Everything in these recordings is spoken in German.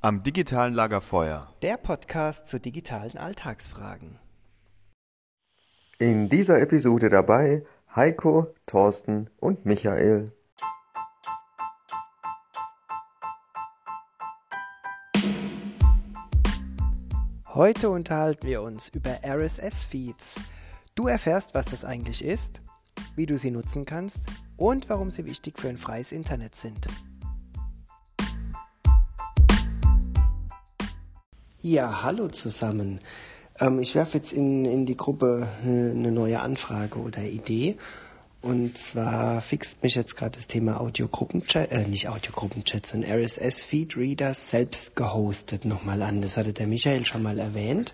Am digitalen Lagerfeuer. Der Podcast zu digitalen Alltagsfragen. In dieser Episode dabei Heiko, Thorsten und Michael. Heute unterhalten wir uns über RSS-Feeds. Du erfährst, was das eigentlich ist, wie du sie nutzen kannst und warum sie wichtig für ein freies Internet sind. Ja, hallo zusammen. Ähm, ich werfe jetzt in, in die Gruppe eine neue Anfrage oder Idee. Und zwar fixt mich jetzt gerade das Thema Audiogruppenchat, äh, nicht Audiogruppenchat, sondern RSS-Feed-Readers selbst gehostet nochmal an. Das hatte der Michael schon mal erwähnt.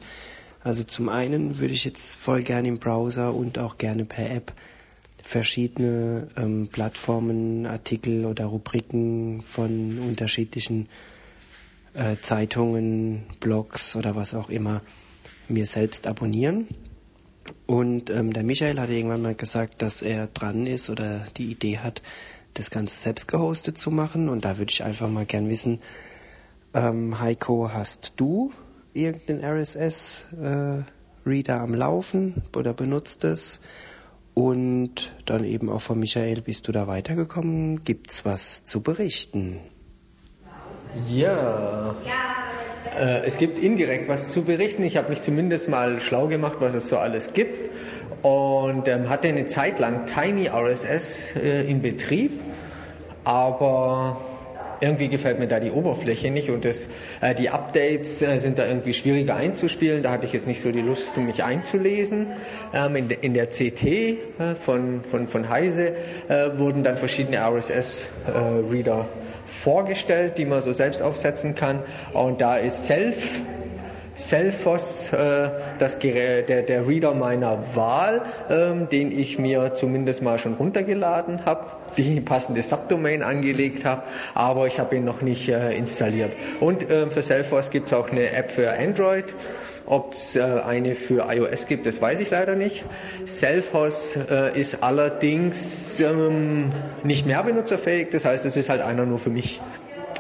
Also zum einen würde ich jetzt voll gerne im Browser und auch gerne per App verschiedene ähm, Plattformen, Artikel oder Rubriken von unterschiedlichen äh, Zeitungen, Blogs oder was auch immer mir selbst abonnieren. Und ähm, der Michael hat irgendwann mal gesagt, dass er dran ist oder die Idee hat, das Ganze selbst gehostet zu machen. Und da würde ich einfach mal gern wissen, ähm, Heiko, hast du irgendeinen RSS-Reader äh, am Laufen oder benutzt es? Und dann eben auch von Michael, bist du da weitergekommen? Gibt's was zu berichten? Ja. Äh, es gibt indirekt was zu berichten. Ich habe mich zumindest mal schlau gemacht, was es so alles gibt. Und ähm, hatte eine Zeit lang Tiny RSS äh, in Betrieb. Aber irgendwie gefällt mir da die Oberfläche nicht und das, äh, die Updates äh, sind da irgendwie schwieriger einzuspielen. Da hatte ich jetzt nicht so die Lust, mich einzulesen. Ähm, in, in, der CT äh, von, von, von Heise äh, wurden dann verschiedene RSS-Reader vorgestellt, die man so selbst aufsetzen kann. Und da ist Self, Selfos, äh, das der, der Reader meiner Wahl, ähm, den ich mir zumindest mal schon runtergeladen habe, die passende Subdomain angelegt habe, aber ich habe ihn noch nicht äh, installiert. Und äh, für Selfos gibt es auch eine App für Android ob es äh, eine für iOS gibt, das weiß ich leider nicht. Selfhost äh, ist allerdings ähm, nicht mehr benutzerfähig, das heißt, es ist halt einer nur für mich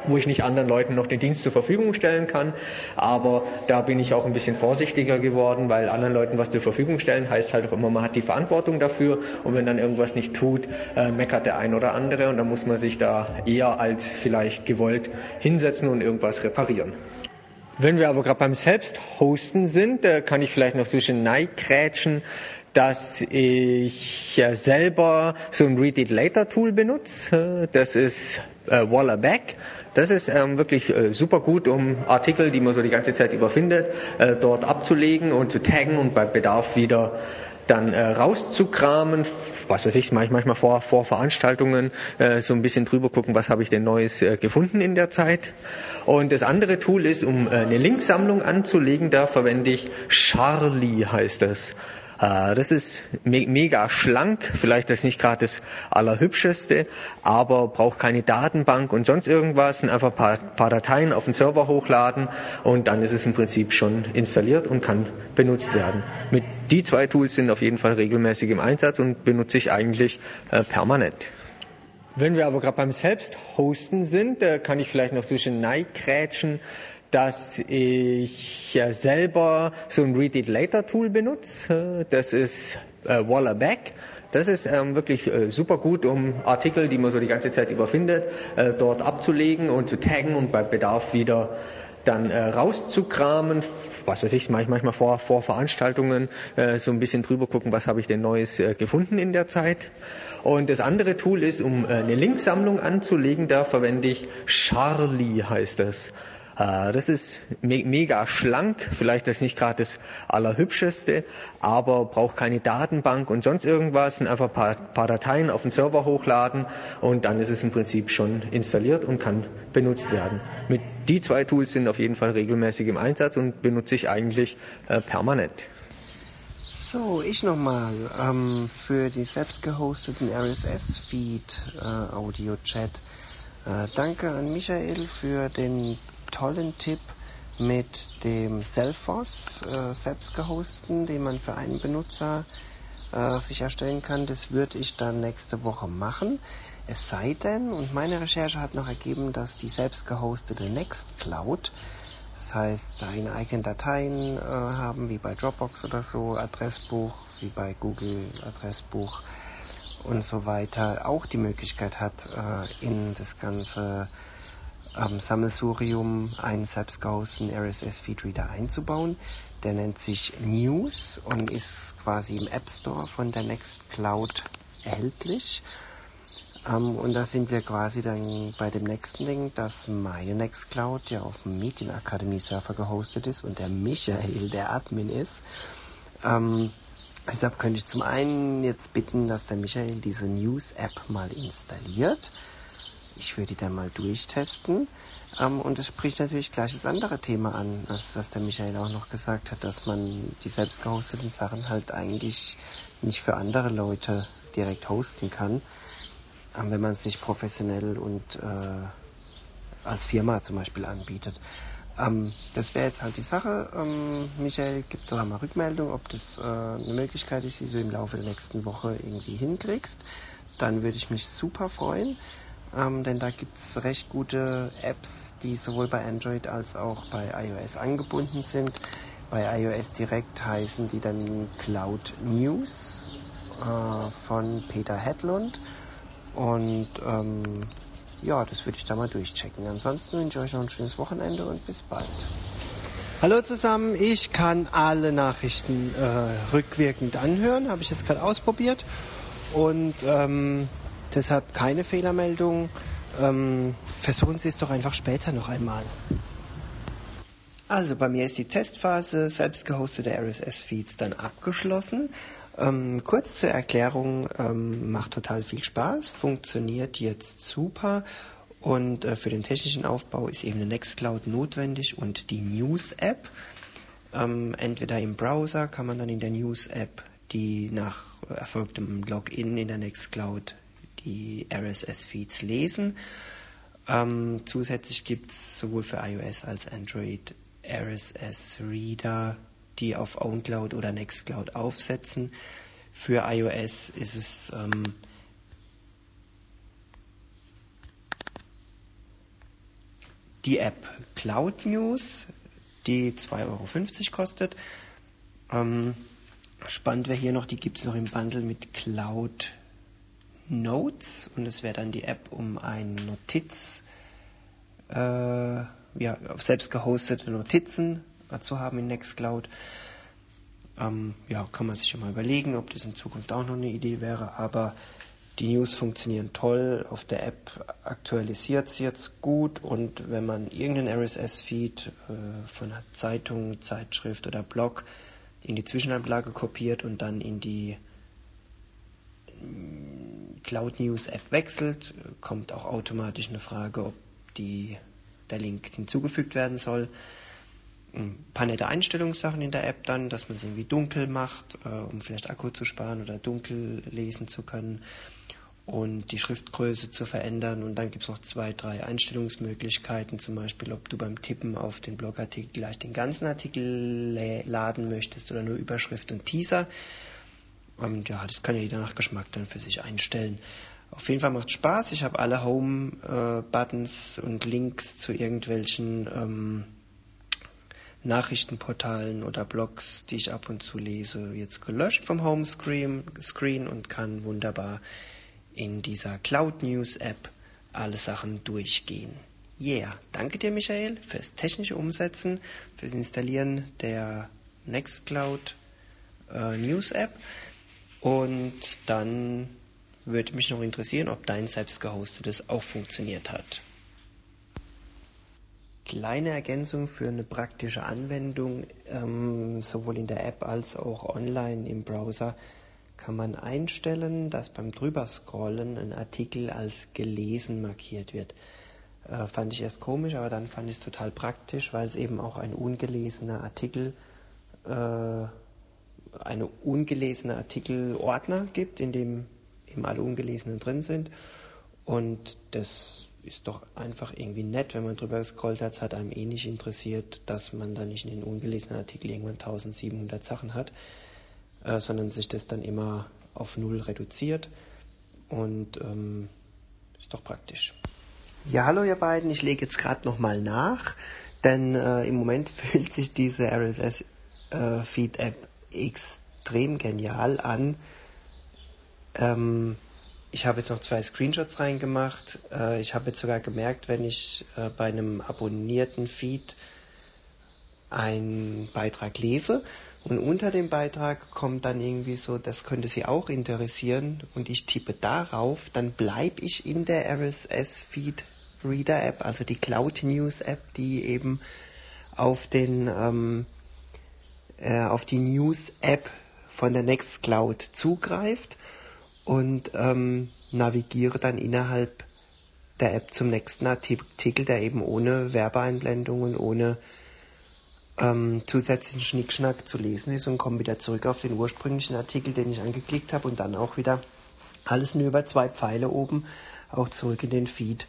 wo ich nicht anderen Leuten noch den Dienst zur Verfügung stellen kann. Aber da bin ich auch ein bisschen vorsichtiger geworden, weil anderen Leuten was zur Verfügung stellen heißt halt auch immer, man hat die Verantwortung dafür und wenn dann irgendwas nicht tut, äh, meckert der ein oder andere und dann muss man sich da eher als vielleicht gewollt hinsetzen und irgendwas reparieren. Wenn wir aber gerade beim Selbsthosten sind, da kann ich vielleicht noch zwischen krätschen, dass ich ja selber so ein Read It Later Tool benutze. Das ist äh, Wallaback. Das ist ähm, wirklich äh, super gut, um Artikel, die man so die ganze Zeit überfindet, äh, dort abzulegen und zu taggen und bei Bedarf wieder dann äh, rauszukramen, was weiß ich, manchmal vor, vor Veranstaltungen äh, so ein bisschen drüber gucken, was habe ich denn Neues äh, gefunden in der Zeit. Und das andere Tool ist, um äh, eine Linksammlung anzulegen, da verwende ich Charlie heißt das. Äh, das ist me mega schlank, vielleicht das nicht gerade das allerhübscheste, aber braucht keine Datenbank und sonst irgendwas, einfach ein paar, paar Dateien auf den Server hochladen und dann ist es im Prinzip schon installiert und kann benutzt werden. Mit die zwei Tools sind auf jeden Fall regelmäßig im Einsatz und benutze ich eigentlich äh, permanent. Wenn wir aber gerade beim Selbsthosten sind, äh, kann ich vielleicht noch zwischen krätschen dass ich ja selber so ein Read It Later Tool benutze. Das ist äh, Wallaback. Das ist ähm, wirklich äh, super gut, um Artikel, die man so die ganze Zeit überfindet, äh, dort abzulegen und zu taggen und bei Bedarf wieder dann äh, rauszukramen. Was weiß ich, mache ich manchmal vor, vor Veranstaltungen äh, so ein bisschen drüber gucken, was habe ich denn Neues äh, gefunden in der Zeit. Und das andere Tool ist, um äh, eine Linksammlung anzulegen, da verwende ich Charlie heißt das. Äh, das ist me mega schlank, vielleicht das nicht gerade das allerhübscheste, aber braucht keine Datenbank und sonst irgendwas, einfach ein paar, paar Dateien auf den Server hochladen und dann ist es im Prinzip schon installiert und kann benutzt werden. Mit die zwei Tools sind auf jeden Fall regelmäßig im Einsatz und benutze ich eigentlich äh, permanent. So, ich nochmal ähm, für die selbst gehosteten RSS-Feed äh. Äh, danke an Michael für den tollen Tipp mit dem Selfos äh, selbst gehosten, den man für einen Benutzer äh, sich erstellen kann. Das würde ich dann nächste Woche machen. Es sei denn, und meine Recherche hat noch ergeben, dass die selbst gehostete Nextcloud, das heißt, seine eigenen Dateien äh, haben, wie bei Dropbox oder so, Adressbuch, wie bei Google Adressbuch und so weiter, auch die Möglichkeit hat, äh, in das ganze ähm, Sammelsurium einen selbst gehosteten RSS-Feed-Reader einzubauen. Der nennt sich News und ist quasi im App Store von der Nextcloud erhältlich. Ähm, und da sind wir quasi dann bei dem nächsten Ding, dass meine Nextcloud ja auf dem Medienakademie Server gehostet ist und der Michael der Admin ist. Ähm, deshalb könnte ich zum einen jetzt bitten, dass der Michael diese News-App mal installiert. Ich würde die dann mal durchtesten. Ähm, und es spricht natürlich gleich das andere Thema an, das, was der Michael auch noch gesagt hat, dass man die selbst gehosteten Sachen halt eigentlich nicht für andere Leute direkt hosten kann, ähm, wenn man es nicht professionell und äh, als Firma zum Beispiel anbietet. Ähm, das wäre jetzt halt die Sache. Ähm, Michael, gib doch mal Rückmeldung, ob das äh, eine Möglichkeit ist, die du im Laufe der nächsten Woche irgendwie hinkriegst. Dann würde ich mich super freuen, ähm, denn da gibt es recht gute Apps, die sowohl bei Android als auch bei iOS angebunden sind. Bei iOS direkt heißen die dann Cloud News äh, von Peter Hedlund. Und ähm, ja, das würde ich da mal durchchecken. Ansonsten wünsche ich euch noch ein schönes Wochenende und bis bald. Hallo zusammen, ich kann alle Nachrichten äh, rückwirkend anhören, habe ich jetzt gerade ausprobiert und ähm, deshalb keine Fehlermeldung. Ähm, versuchen Sie es doch einfach später noch einmal. Also bei mir ist die Testphase selbst gehostete RSS-Feeds dann abgeschlossen ähm, kurz zur Erklärung, ähm, macht total viel Spaß, funktioniert jetzt super und äh, für den technischen Aufbau ist eben eine Nextcloud notwendig und die News-App. Ähm, entweder im Browser kann man dann in der News-App, die nach erfolgtem Login in der Nextcloud die RSS-Feeds lesen. Ähm, zusätzlich gibt es sowohl für iOS als Android RSS-Reader die auf OwnCloud oder Nextcloud aufsetzen. Für iOS ist es ähm, die App Cloud News, die 2,50 Euro kostet. Ähm, spannend wäre hier noch, die gibt es noch im Bundle mit Cloud Notes und es wäre dann die App, um ein Notiz, äh, ja, selbst gehostete Notizen zu haben in Nextcloud. Ähm, ja, kann man sich schon mal überlegen, ob das in Zukunft auch noch eine Idee wäre, aber die News funktionieren toll, auf der App aktualisiert es jetzt gut und wenn man irgendeinen RSS-Feed äh, von einer Zeitung, Zeitschrift oder Blog in die Zwischenablage kopiert und dann in die Cloud News App wechselt, kommt auch automatisch eine Frage, ob die, der Link hinzugefügt werden soll ein paar nette Einstellungssachen in der App dann, dass man es irgendwie dunkel macht, äh, um vielleicht Akku zu sparen oder dunkel lesen zu können und die Schriftgröße zu verändern. Und dann gibt es noch zwei, drei Einstellungsmöglichkeiten, zum Beispiel, ob du beim Tippen auf den Blogartikel gleich den ganzen Artikel laden möchtest oder nur Überschrift und Teaser. Und ja, das kann ja jeder nach Geschmack dann für sich einstellen. Auf jeden Fall macht Spaß. Ich habe alle Home-Buttons äh, und Links zu irgendwelchen ähm, Nachrichtenportalen oder Blogs, die ich ab und zu lese, jetzt gelöscht vom Homescreen Screen und kann wunderbar in dieser Cloud News App alle Sachen durchgehen. Yeah, danke dir Michael fürs technische Umsetzen, fürs Installieren der Nextcloud äh, News App und dann würde mich noch interessieren, ob dein selbst gehostetes auch funktioniert hat. Kleine Ergänzung für eine praktische Anwendung, ähm, sowohl in der App als auch online im Browser, kann man einstellen, dass beim Drüberscrollen ein Artikel als gelesen markiert wird. Äh, fand ich erst komisch, aber dann fand ich es total praktisch, weil es eben auch ein ungelesener Artikel, äh, eine ungelesene Artikelordner gibt, in dem eben alle ungelesenen drin sind. Und das ist doch einfach irgendwie nett, wenn man drüber gescrollt hat, es hat einem eh nicht interessiert, dass man da nicht in den ungelesenen Artikel irgendwann 1700 Sachen hat, äh, sondern sich das dann immer auf Null reduziert. Und ähm, Ist doch praktisch. Ja, hallo ihr beiden, ich lege jetzt gerade nochmal nach, denn äh, im Moment fühlt sich diese RSS-Feed-App äh, extrem genial an. Ähm, ich habe jetzt noch zwei Screenshots reingemacht. Äh, ich habe jetzt sogar gemerkt, wenn ich äh, bei einem abonnierten Feed einen Beitrag lese und unter dem Beitrag kommt dann irgendwie so, das könnte Sie auch interessieren und ich tippe darauf, dann bleibe ich in der RSS-Feed Reader App, also die Cloud News App, die eben auf den ähm, äh, auf die News App von der Nextcloud zugreift und ähm, navigiere dann innerhalb der App zum nächsten Artikel, der eben ohne Werbeeinblendungen, ohne ähm, zusätzlichen Schnickschnack zu lesen ist und komme wieder zurück auf den ursprünglichen Artikel, den ich angeklickt habe und dann auch wieder alles nur über zwei Pfeile oben auch zurück in den Feed.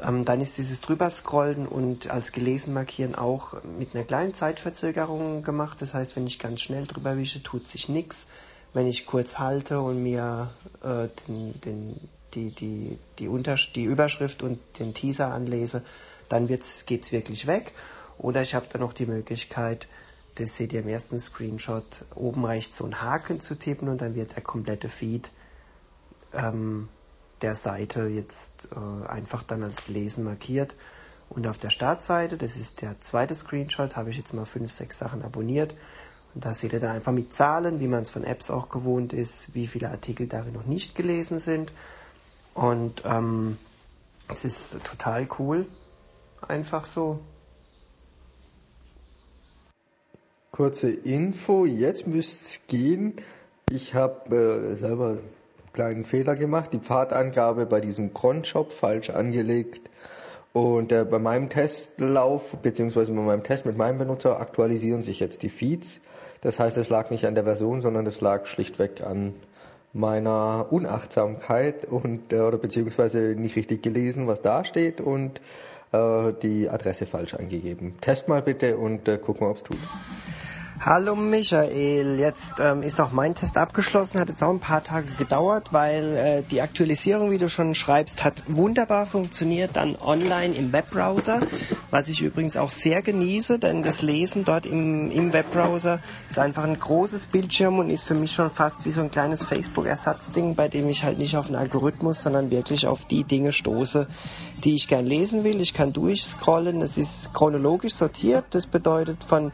Ähm, dann ist dieses Drüberscrollen und als gelesen markieren auch mit einer kleinen Zeitverzögerung gemacht. Das heißt, wenn ich ganz schnell drüber wische, tut sich nichts. Wenn ich kurz halte und mir äh, den, den, die, die, die, Untersch die Überschrift und den Teaser anlese, dann geht es wirklich weg. Oder ich habe dann noch die Möglichkeit, das seht ihr im ersten Screenshot, oben rechts so einen Haken zu tippen und dann wird der komplette Feed ähm, der Seite jetzt äh, einfach dann als gelesen markiert. Und auf der Startseite, das ist der zweite Screenshot, habe ich jetzt mal fünf, sechs Sachen abonniert. Und da seht ihr dann einfach mit Zahlen, wie man es von Apps auch gewohnt ist, wie viele Artikel darin noch nicht gelesen sind. Und ähm, es ist total cool. Einfach so. Kurze Info, jetzt müsste es gehen. Ich habe äh, selber kleinen Fehler gemacht, die Pfadangabe bei diesem Cron-Shop falsch angelegt. Und äh, bei meinem Testlauf, beziehungsweise bei meinem Test mit meinem Benutzer, aktualisieren sich jetzt die Feeds. Das heißt, es lag nicht an der Version, sondern es lag schlichtweg an meiner Unachtsamkeit und äh, oder beziehungsweise nicht richtig gelesen, was da steht und äh, die Adresse falsch eingegeben. Test mal bitte und äh, guck mal, ob es tut. Hallo Michael, jetzt ähm, ist auch mein Test abgeschlossen, hat jetzt auch ein paar Tage gedauert, weil äh, die Aktualisierung, wie du schon schreibst, hat wunderbar funktioniert dann online im Webbrowser, was ich übrigens auch sehr genieße, denn das Lesen dort im, im Webbrowser ist einfach ein großes Bildschirm und ist für mich schon fast wie so ein kleines Facebook-Ersatzding, bei dem ich halt nicht auf einen Algorithmus, sondern wirklich auf die Dinge stoße, die ich gern lesen will. Ich kann durchscrollen, es ist chronologisch sortiert, das bedeutet von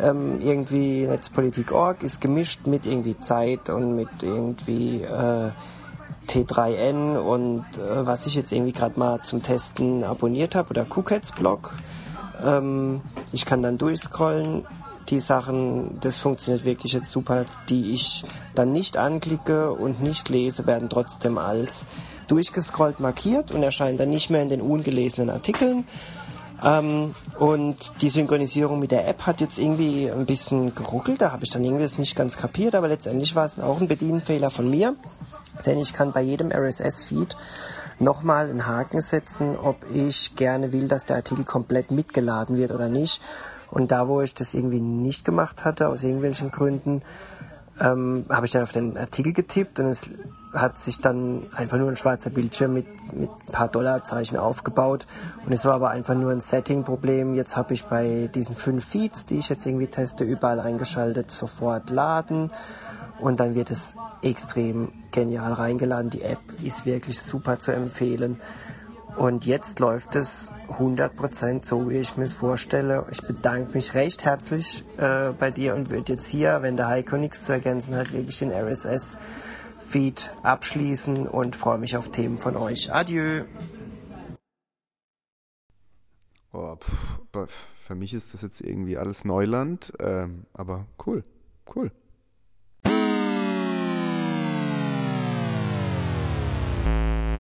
ähm, irgendwie Netzpolitik.org ist gemischt mit irgendwie Zeit und mit irgendwie äh, T3N und äh, was ich jetzt irgendwie gerade mal zum Testen abonniert habe oder Cookheads Blog. Ähm, ich kann dann durchscrollen. Die Sachen, das funktioniert wirklich jetzt super, die ich dann nicht anklicke und nicht lese, werden trotzdem als durchgescrollt markiert und erscheinen dann nicht mehr in den ungelesenen Artikeln. Ähm, und die Synchronisierung mit der App hat jetzt irgendwie ein bisschen geruckelt. Da habe ich dann irgendwie das nicht ganz kapiert, aber letztendlich war es auch ein Bedienfehler von mir. Denn ich kann bei jedem RSS-Feed nochmal einen Haken setzen, ob ich gerne will, dass der Artikel komplett mitgeladen wird oder nicht. Und da, wo ich das irgendwie nicht gemacht hatte, aus irgendwelchen Gründen, ähm, habe ich dann auf den Artikel getippt und es hat sich dann einfach nur ein schwarzer Bildschirm mit, mit ein paar Dollarzeichen aufgebaut. Und es war aber einfach nur ein Setting-Problem. Jetzt habe ich bei diesen fünf Feeds, die ich jetzt irgendwie teste, überall eingeschaltet, sofort laden. Und dann wird es extrem genial reingeladen. Die App ist wirklich super zu empfehlen. Und jetzt läuft es 100% so, wie ich mir es vorstelle. Ich bedanke mich recht herzlich äh, bei dir und würde jetzt hier, wenn der Heiko nichts zu ergänzen hat, wirklich den RSS-Feed abschließen und freue mich auf Themen von euch. Adieu! Oh, pff, für mich ist das jetzt irgendwie alles Neuland, ähm, aber cool, cool.